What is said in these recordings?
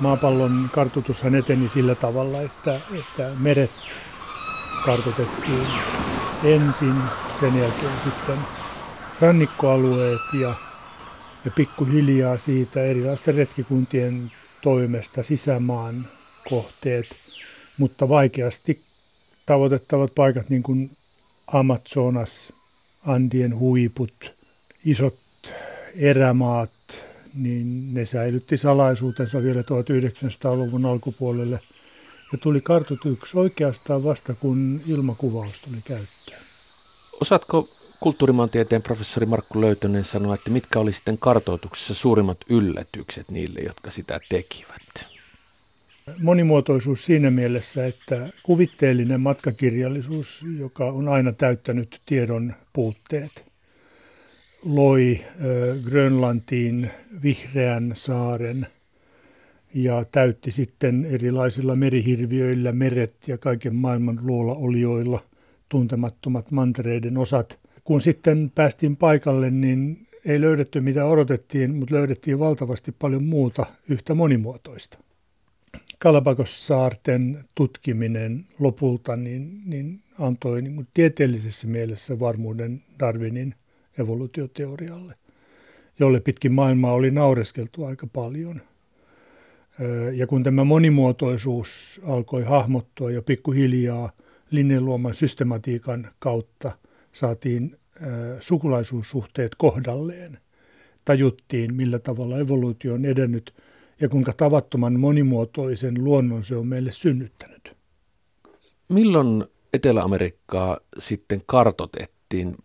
maapallon kartoitushan eteni sillä tavalla, että, että meret kartoitettiin ensin, sen jälkeen sitten rannikkoalueet ja, ja pikkuhiljaa siitä erilaisten retkikuntien toimesta sisämaan kohteet, mutta vaikeasti tavoitettavat paikat niin kuin Amazonas, Andien huiput, isot erämaat, niin ne säilytti salaisuutensa vielä 1900-luvun alkupuolelle ja tuli kartoituksi oikeastaan vasta kun ilmakuvaus tuli käyttöön. Osaatko kulttuurimaantieteen professori Markku Löytönen sanoa, että mitkä oli sitten kartoituksessa suurimmat yllätykset niille, jotka sitä tekivät? Monimuotoisuus siinä mielessä, että kuvitteellinen matkakirjallisuus, joka on aina täyttänyt tiedon puutteet, loi Grönlantiin vihreän saaren ja täytti sitten erilaisilla merihirviöillä meret ja kaiken maailman luolaolioilla tuntemattomat mantereiden osat. Kun sitten päästiin paikalle, niin ei löydetty mitä odotettiin, mutta löydettiin valtavasti paljon muuta yhtä monimuotoista. Kalapakossaarten tutkiminen lopulta niin, niin antoi niin kuin tieteellisessä mielessä varmuuden Darwinin evoluutioteorialle, jolle pitkin maailmaa oli naureskeltu aika paljon. Ja kun tämä monimuotoisuus alkoi hahmottua ja pikkuhiljaa linjanluoman systematiikan kautta saatiin sukulaisuussuhteet kohdalleen, tajuttiin millä tavalla evoluutio on edennyt ja kuinka tavattoman monimuotoisen luonnon se on meille synnyttänyt. Milloin Etelä-Amerikkaa sitten kartotettiin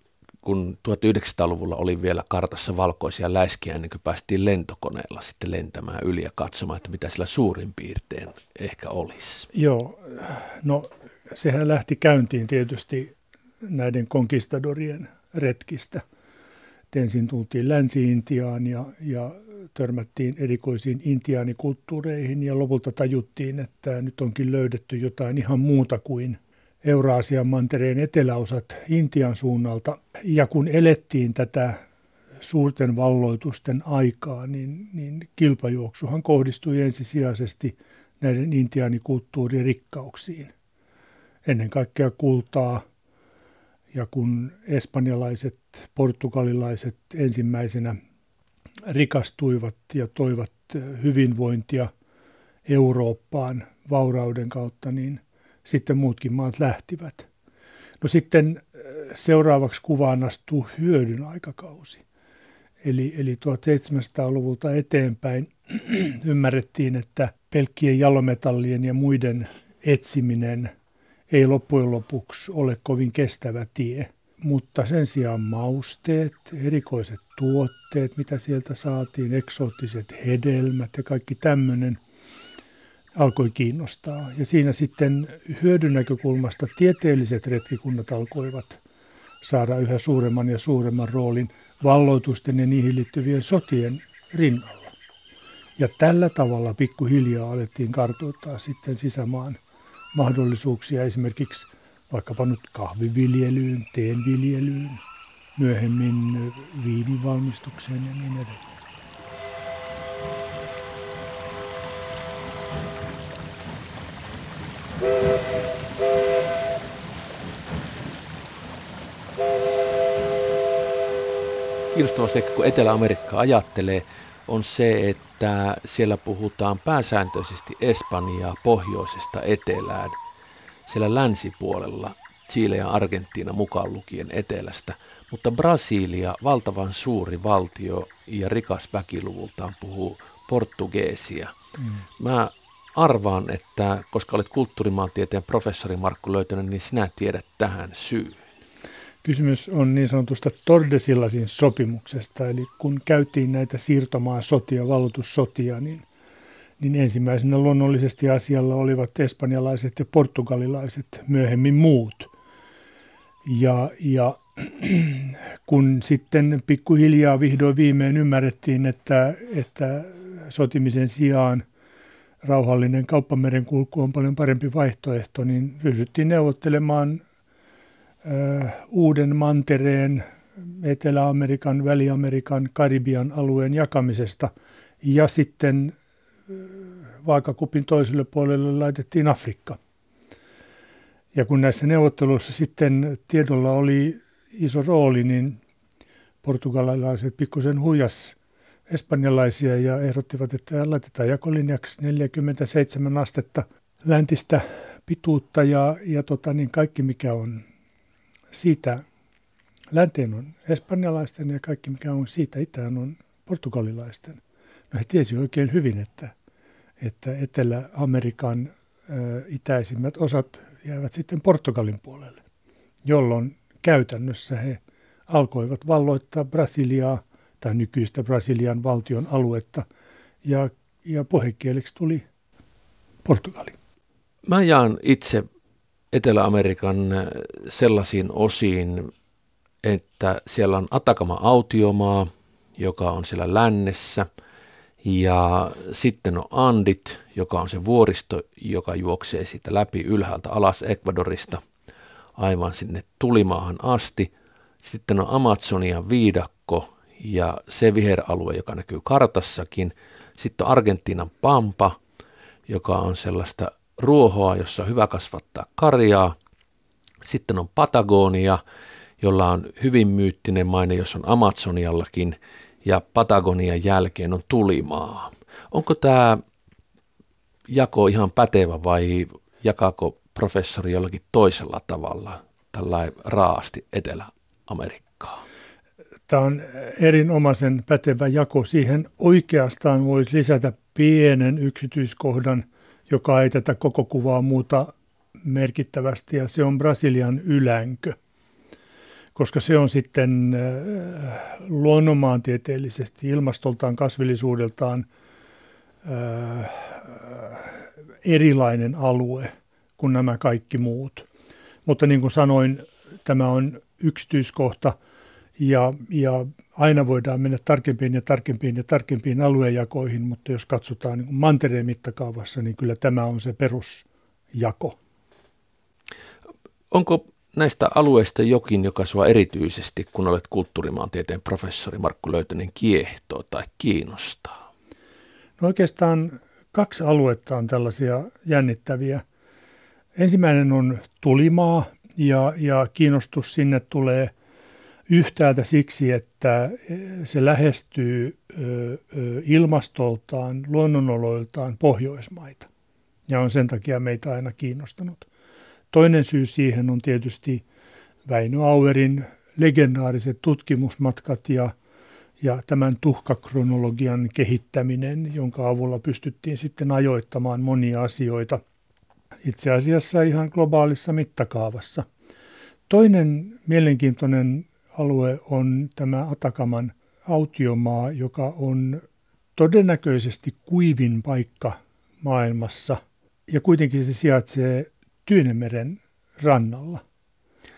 kun 1900-luvulla oli vielä kartassa valkoisia läiskiä ennen kuin päästiin lentokoneella sitten lentämään yli ja katsomaan, että mitä sillä suurin piirtein ehkä olisi. Joo, no sehän lähti käyntiin tietysti näiden konkistadorien retkistä. ensin tultiin Länsi-Intiaan ja, ja törmättiin erikoisiin intiaanikulttuureihin ja lopulta tajuttiin, että nyt onkin löydetty jotain ihan muuta kuin Euraasian mantereen eteläosat Intian suunnalta. Ja kun elettiin tätä suurten valloitusten aikaa, niin, niin kilpajuoksuhan kohdistui ensisijaisesti näiden intiaanikulttuurien rikkauksiin. Ennen kaikkea kultaa, ja kun espanjalaiset, portugalilaiset ensimmäisenä rikastuivat ja toivat hyvinvointia Eurooppaan vaurauden kautta, niin – sitten muutkin maat lähtivät. No sitten äh, seuraavaksi kuvaan astuu hyödyn aikakausi. Eli, eli 1700-luvulta eteenpäin ymmärrettiin, että pelkkien jalometallien ja muiden etsiminen ei loppujen lopuksi ole kovin kestävä tie. Mutta sen sijaan mausteet, erikoiset tuotteet, mitä sieltä saatiin, eksoottiset hedelmät ja kaikki tämmöinen – alkoi kiinnostaa. Ja siinä sitten hyödyn näkökulmasta tieteelliset retkikunnat alkoivat saada yhä suuremman ja suuremman roolin valloitusten ja niihin liittyvien sotien rinnalla. Ja tällä tavalla pikkuhiljaa alettiin kartoittaa sitten sisämaan mahdollisuuksia esimerkiksi vaikkapa nyt kahviviljelyyn, teenviljelyyn, myöhemmin viinin valmistukseen ja niin edelleen. Kiinnostava seikka, kun Etelä-Amerikka ajattelee, on se, että siellä puhutaan pääsääntöisesti Espanjaa pohjoisesta etelään. Siellä länsipuolella, Chile ja Argentiina mukaan lukien etelästä, mutta Brasilia, valtavan suuri valtio ja rikas väkiluvultaan, puhuu portugeesia. Mm. Mä arvaan, että koska olet kulttuurimaantieteen professori Markku Löytönen, niin sinä tiedät tähän syyn. Kysymys on niin sanotusta Tordesillasin sopimuksesta, eli kun käytiin näitä siirtomaa sotia, valutussotia, niin, niin ensimmäisenä luonnollisesti asialla olivat espanjalaiset ja portugalilaiset, myöhemmin muut. Ja, ja kun sitten pikkuhiljaa vihdoin viimein ymmärrettiin, että, että sotimisen sijaan rauhallinen kauppamerenkulku on paljon parempi vaihtoehto, niin ryhdyttiin neuvottelemaan uuden mantereen, Etelä-Amerikan, Väli-Amerikan, Karibian alueen jakamisesta ja sitten vaakakupin toiselle puolelle laitettiin Afrikka. Ja kun näissä neuvotteluissa sitten tiedolla oli iso rooli, niin portugalilaiset pikkusen huijas espanjalaisia ja ehdottivat, että laitetaan jakolinjaksi 47 astetta läntistä pituutta ja, ja tota, niin kaikki mikä on siitä länteen on espanjalaisten ja kaikki mikä on siitä itään on portugalilaisten. No he tiesi oikein hyvin, että, että Etelä-Amerikan ä, itäisimmät osat jäävät sitten Portugalin puolelle, jolloin käytännössä he alkoivat valloittaa Brasiliaa tai nykyistä Brasilian valtion aluetta ja, ja puhekieleksi tuli Portugali. Mä jaan itse Etelä-Amerikan sellaisiin osiin, että siellä on Atakama-autiomaa, joka on siellä lännessä, ja sitten on Andit, joka on se vuoristo, joka juoksee siitä läpi ylhäältä alas Ecuadorista aivan sinne tulimaahan asti. Sitten on Amazonian viidakko ja se viheralue, joka näkyy kartassakin. Sitten on Argentiinan pampa, joka on sellaista ruohoa, jossa on hyvä kasvattaa karjaa. Sitten on Patagonia, jolla on hyvin myyttinen maine, jos on Amazoniallakin, ja Patagonian jälkeen on tulimaa. Onko tämä jako ihan pätevä vai jakaako professori jollakin toisella tavalla tällä raasti Etelä-Amerikkaa? Tämä on erinomaisen pätevä jako. Siihen oikeastaan voisi lisätä pienen yksityiskohdan, joka ei tätä koko kuvaa muuta merkittävästi, ja se on Brasilian ylänkö koska se on sitten äh, luonnonmaantieteellisesti, ilmastoltaan, kasvillisuudeltaan äh, erilainen alue kuin nämä kaikki muut. Mutta niin kuin sanoin, tämä on yksityiskohta ja, ja aina voidaan mennä tarkempiin ja tarkempiin ja tarkempiin aluejakoihin, mutta jos katsotaan niin mantereen mittakaavassa, niin kyllä tämä on se perusjako. Onko näistä alueista jokin, joka sua erityisesti, kun olet kulttuurimaantieteen professori Markku Löytönen, kiehtoo tai kiinnostaa? No oikeastaan kaksi aluetta on tällaisia jännittäviä. Ensimmäinen on tulimaa ja, ja kiinnostus sinne tulee yhtäältä siksi, että se lähestyy ilmastoltaan, luonnonoloiltaan Pohjoismaita ja on sen takia meitä aina kiinnostanut. Toinen syy siihen on tietysti Väinö Auerin legendaariset tutkimusmatkat ja, ja tämän tuhkakronologian kehittäminen, jonka avulla pystyttiin sitten ajoittamaan monia asioita itse asiassa ihan globaalissa mittakaavassa. Toinen mielenkiintoinen alue on tämä Atakaman autiomaa, joka on todennäköisesti kuivin paikka maailmassa ja kuitenkin se sijaitsee Tyynemeren rannalla.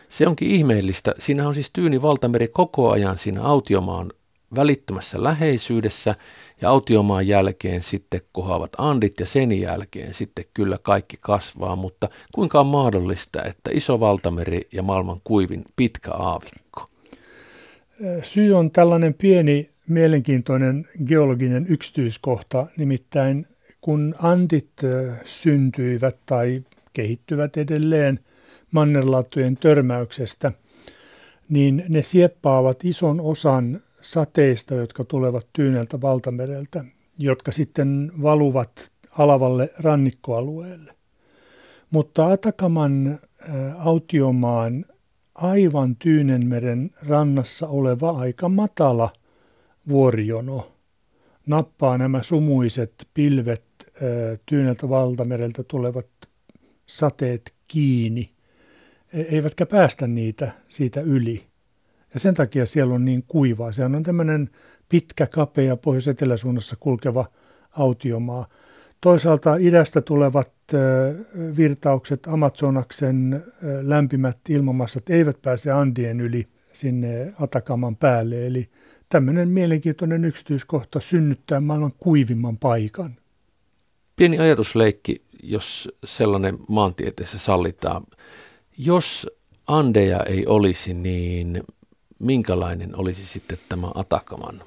Se onkin ihmeellistä. Siinä on siis Tyyni valtameri koko ajan siinä autiomaan välittömässä läheisyydessä ja autiomaan jälkeen sitten kohoavat andit ja sen jälkeen sitten kyllä kaikki kasvaa, mutta kuinka on mahdollista, että iso valtameri ja maailman kuivin pitkä aavikko? Syy on tällainen pieni mielenkiintoinen geologinen yksityiskohta, nimittäin kun andit syntyivät tai kehittyvät edelleen mannerlaattojen törmäyksestä, niin ne sieppaavat ison osan sateista, jotka tulevat Tyyneltä valtamereltä, jotka sitten valuvat alavalle rannikkoalueelle. Mutta Atakaman autiomaan aivan Tyynenmeren rannassa oleva aika matala vuorijono nappaa nämä sumuiset pilvet Tyyneltä valtamereltä tulevat sateet kiinni, e- eivätkä päästä niitä siitä yli. Ja sen takia siellä on niin kuivaa. Sehän on tämmöinen pitkä, kapea pohjois-eteläsuunnassa kulkeva autiomaa. Toisaalta idästä tulevat virtaukset, Amazonaksen lämpimät ilmamassat eivät pääse Andien yli sinne Atakaman päälle. Eli tämmöinen mielenkiintoinen yksityiskohta synnyttää maailman kuivimman paikan. Pieni ajatusleikki jos sellainen maantieteessä sallitaan. Jos Andeja ei olisi, niin minkälainen olisi sitten tämä Atakaman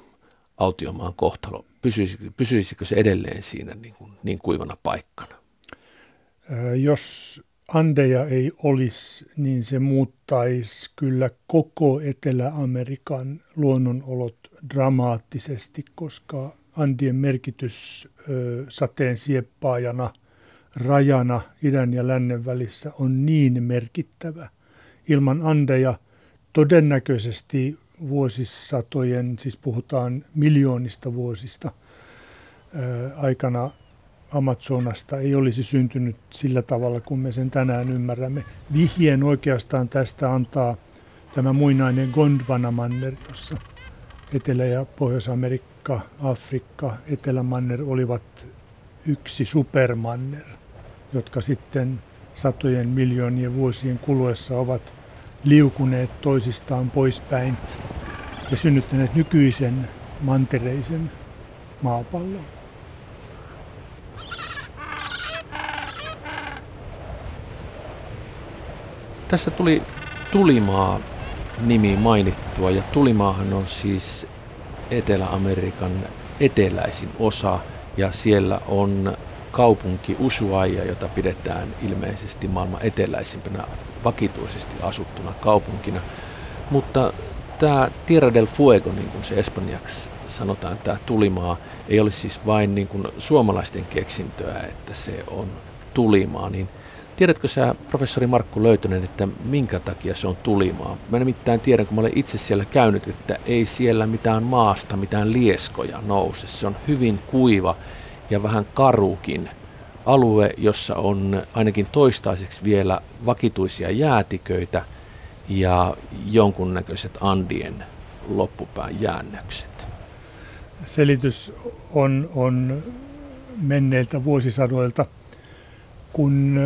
autiomaan kohtalo? Pysyisikö, pysyisikö se edelleen siinä niin, kuin, niin kuivana paikkana? Jos Andeja ei olisi, niin se muuttaisi kyllä koko Etelä-Amerikan luonnonolot dramaattisesti, koska Andien merkitys ö, sateen sieppaajana, rajana idän ja lännen välissä on niin merkittävä. Ilman Andeja todennäköisesti vuosisatojen, siis puhutaan miljoonista vuosista aikana Amazonasta ei olisi syntynyt sillä tavalla kuin me sen tänään ymmärrämme. Vihjeen oikeastaan tästä antaa tämä muinainen Gondwana-manner, jossa Etelä- ja Pohjois-Amerikka, Afrikka, Etelämanner olivat yksi supermanner, jotka sitten satojen miljoonien vuosien kuluessa ovat liukuneet toisistaan poispäin ja synnyttäneet nykyisen mantereisen maapallon. Tässä tuli Tulimaa nimi mainittua ja Tulimaahan on siis Etelä-Amerikan eteläisin osa ja siellä on kaupunki Ushuaia, jota pidetään ilmeisesti maailman eteläisimpänä vakituisesti asuttuna kaupunkina. Mutta tämä Tierra del Fuego, niin kuin se espanjaksi sanotaan, tämä tulimaa, ei ole siis vain niin kuin suomalaisten keksintöä, että se on tulimaa, niin Tiedätkö sä, professori Markku Löytönen, että minkä takia se on tulimaa? Mä nimittäin tiedän, kun mä olen itse siellä käynyt, että ei siellä mitään maasta, mitään lieskoja nouse. Se on hyvin kuiva ja vähän karukin alue, jossa on ainakin toistaiseksi vielä vakituisia jäätiköitä ja jonkunnäköiset Andien loppupään jäännökset. Selitys on, on menneiltä vuosisadoilta, kun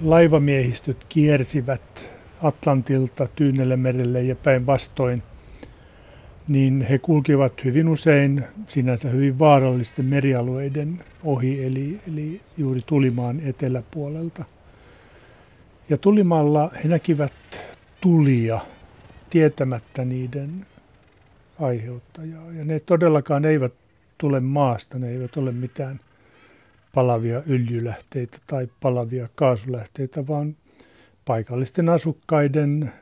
laivamiehistöt kiersivät Atlantilta Tyynelle merelle ja päinvastoin, niin he kulkivat hyvin usein sinänsä hyvin vaarallisten merialueiden ohi, eli, eli juuri Tulimaan eteläpuolelta. Ja Tulimalla he näkivät tulia tietämättä niiden aiheuttajaa. Ja ne todellakaan eivät tule maasta, ne eivät ole mitään palavia öljylähteitä tai palavia kaasulähteitä, vaan paikallisten asukkaiden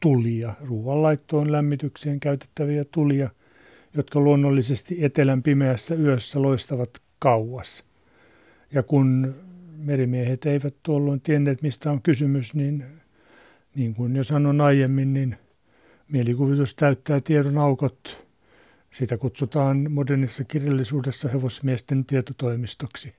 tulia, ruoanlaittoon lämmitykseen käytettäviä tulia, jotka luonnollisesti etelän pimeässä yössä loistavat kauas. Ja kun merimiehet eivät tuolloin tienneet, mistä on kysymys, niin niin kuin jo sanoin aiemmin, niin mielikuvitus täyttää tiedon aukot sitä kutsutaan modernissa kirjallisuudessa hevosmiesten tietotoimistoksi.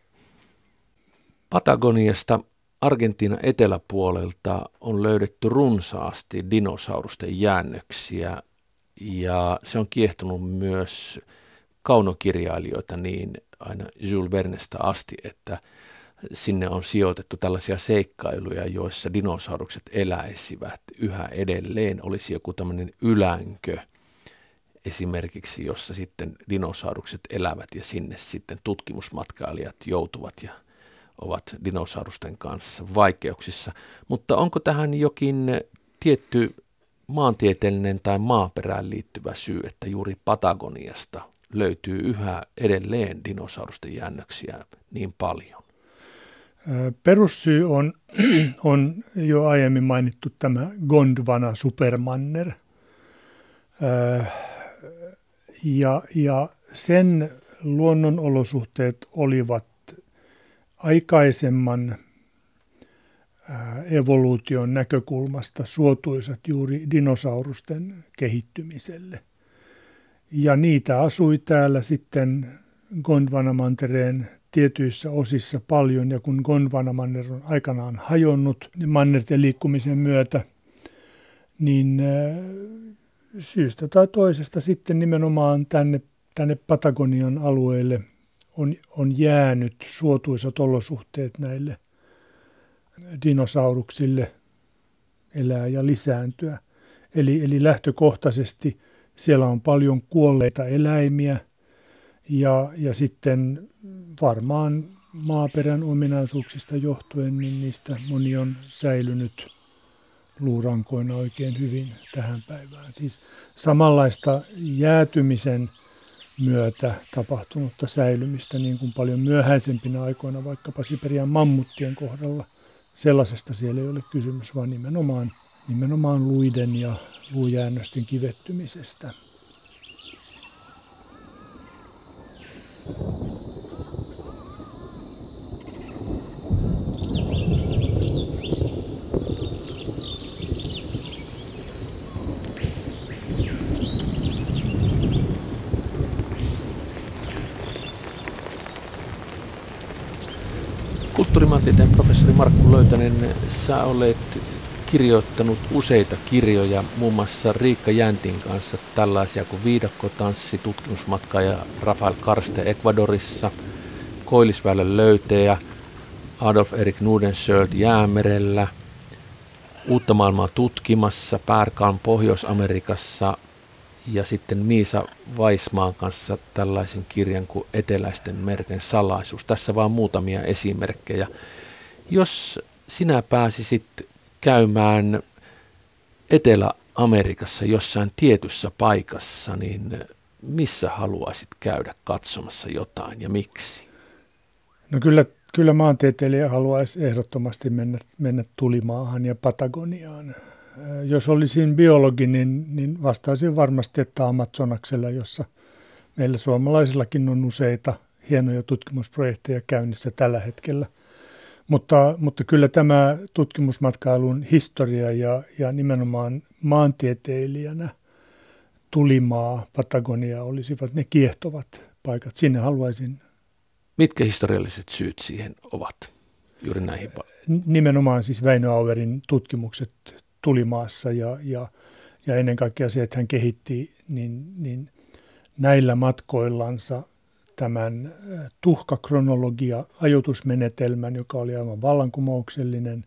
Patagoniasta Argentiinan eteläpuolelta on löydetty runsaasti dinosaurusten jäännöksiä ja se on kiehtonut myös kaunokirjailijoita niin aina Jules Vernestä asti, että sinne on sijoitettu tällaisia seikkailuja, joissa dinosaurukset eläisivät yhä edelleen. Olisi joku tämmöinen ylänkö – esimerkiksi, jossa sitten dinosaurukset elävät ja sinne sitten tutkimusmatkailijat joutuvat ja ovat dinosaurusten kanssa vaikeuksissa. Mutta onko tähän jokin tietty maantieteellinen tai maaperään liittyvä syy, että juuri Patagoniasta löytyy yhä edelleen dinosaurusten jäännöksiä niin paljon? Perussyy on, on jo aiemmin mainittu tämä Gondwana supermanner ja, ja sen luonnonolosuhteet olivat aikaisemman evoluution näkökulmasta suotuisat juuri dinosaurusten kehittymiselle. Ja niitä asui täällä sitten Gondwana-mantereen tietyissä osissa paljon, ja kun Gondwana-manner on aikanaan hajonnut mannerten liikkumisen myötä, niin syystä tai toisesta sitten nimenomaan tänne, tänne Patagonian alueelle on, on jäänyt suotuisat olosuhteet näille dinosauruksille elää ja lisääntyä. Eli, eli lähtökohtaisesti siellä on paljon kuolleita eläimiä ja, ja sitten varmaan maaperän ominaisuuksista johtuen, niin niistä moni on säilynyt luurankoina oikein hyvin tähän päivään. Siis samanlaista jäätymisen myötä tapahtunutta säilymistä niin kuin paljon myöhäisempinä aikoina, vaikkapa Siperian mammuttien kohdalla. Sellaisesta siellä ei ole kysymys, vaan nimenomaan, nimenomaan luiden ja luujäännösten kivettymisestä. Kulttuurimaantieteen professori Markku Löytänen, sä olet kirjoittanut useita kirjoja, muun muassa Riikka Jäntin kanssa tällaisia kuin Viidakkotanssi, tutkimusmatka ja Rafael Karste Ecuadorissa, Koillisväylän löytäjä, Adolf Erik Nudensköld Jäämerellä, Uutta maailmaa tutkimassa, Pärkaan Pohjois-Amerikassa ja sitten Miisa Vaismaan kanssa tällaisen kirjan kuin Eteläisten merten salaisuus. Tässä vaan muutamia esimerkkejä. Jos sinä pääsisit käymään Etelä-Amerikassa jossain tietyssä paikassa, niin missä haluaisit käydä katsomassa jotain ja miksi? No kyllä, kyllä maantieteilijä haluaisi ehdottomasti mennä, mennä tulimaahan ja Patagoniaan. Jos olisin biologi, niin, niin vastaisin varmasti, että Amazonaksella, jossa meillä suomalaisillakin on useita hienoja tutkimusprojekteja käynnissä tällä hetkellä – mutta, mutta kyllä tämä tutkimusmatkailun historia ja, ja nimenomaan maantieteilijänä tulimaa, Patagonia olisivat ne kiehtovat paikat. Sinne haluaisin. Mitkä historialliset syyt siihen ovat juuri näihin? Nimenomaan siis Väinö Auerin tutkimukset tulimaassa ja, ja, ja ennen kaikkea se, että hän kehitti niin, niin näillä matkoillansa tämän tuhkakronologia ajoitusmenetelmän, joka oli aivan vallankumouksellinen.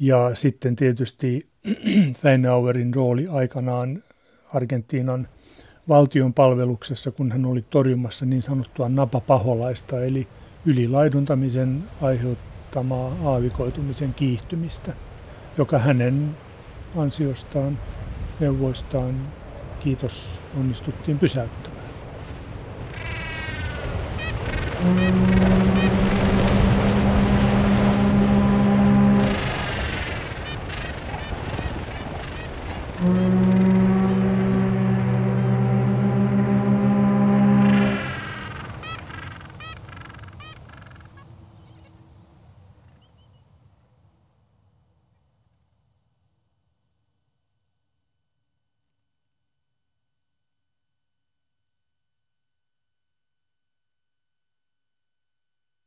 Ja sitten tietysti Feinauerin rooli aikanaan Argentiinan valtion palveluksessa, kun hän oli torjumassa niin sanottua napapaholaista, eli ylilaiduntamisen aiheuttamaa aavikoitumisen kiihtymistä, joka hänen ansiostaan, neuvoistaan, kiitos, onnistuttiin pysäyttämään. Mm-hmm.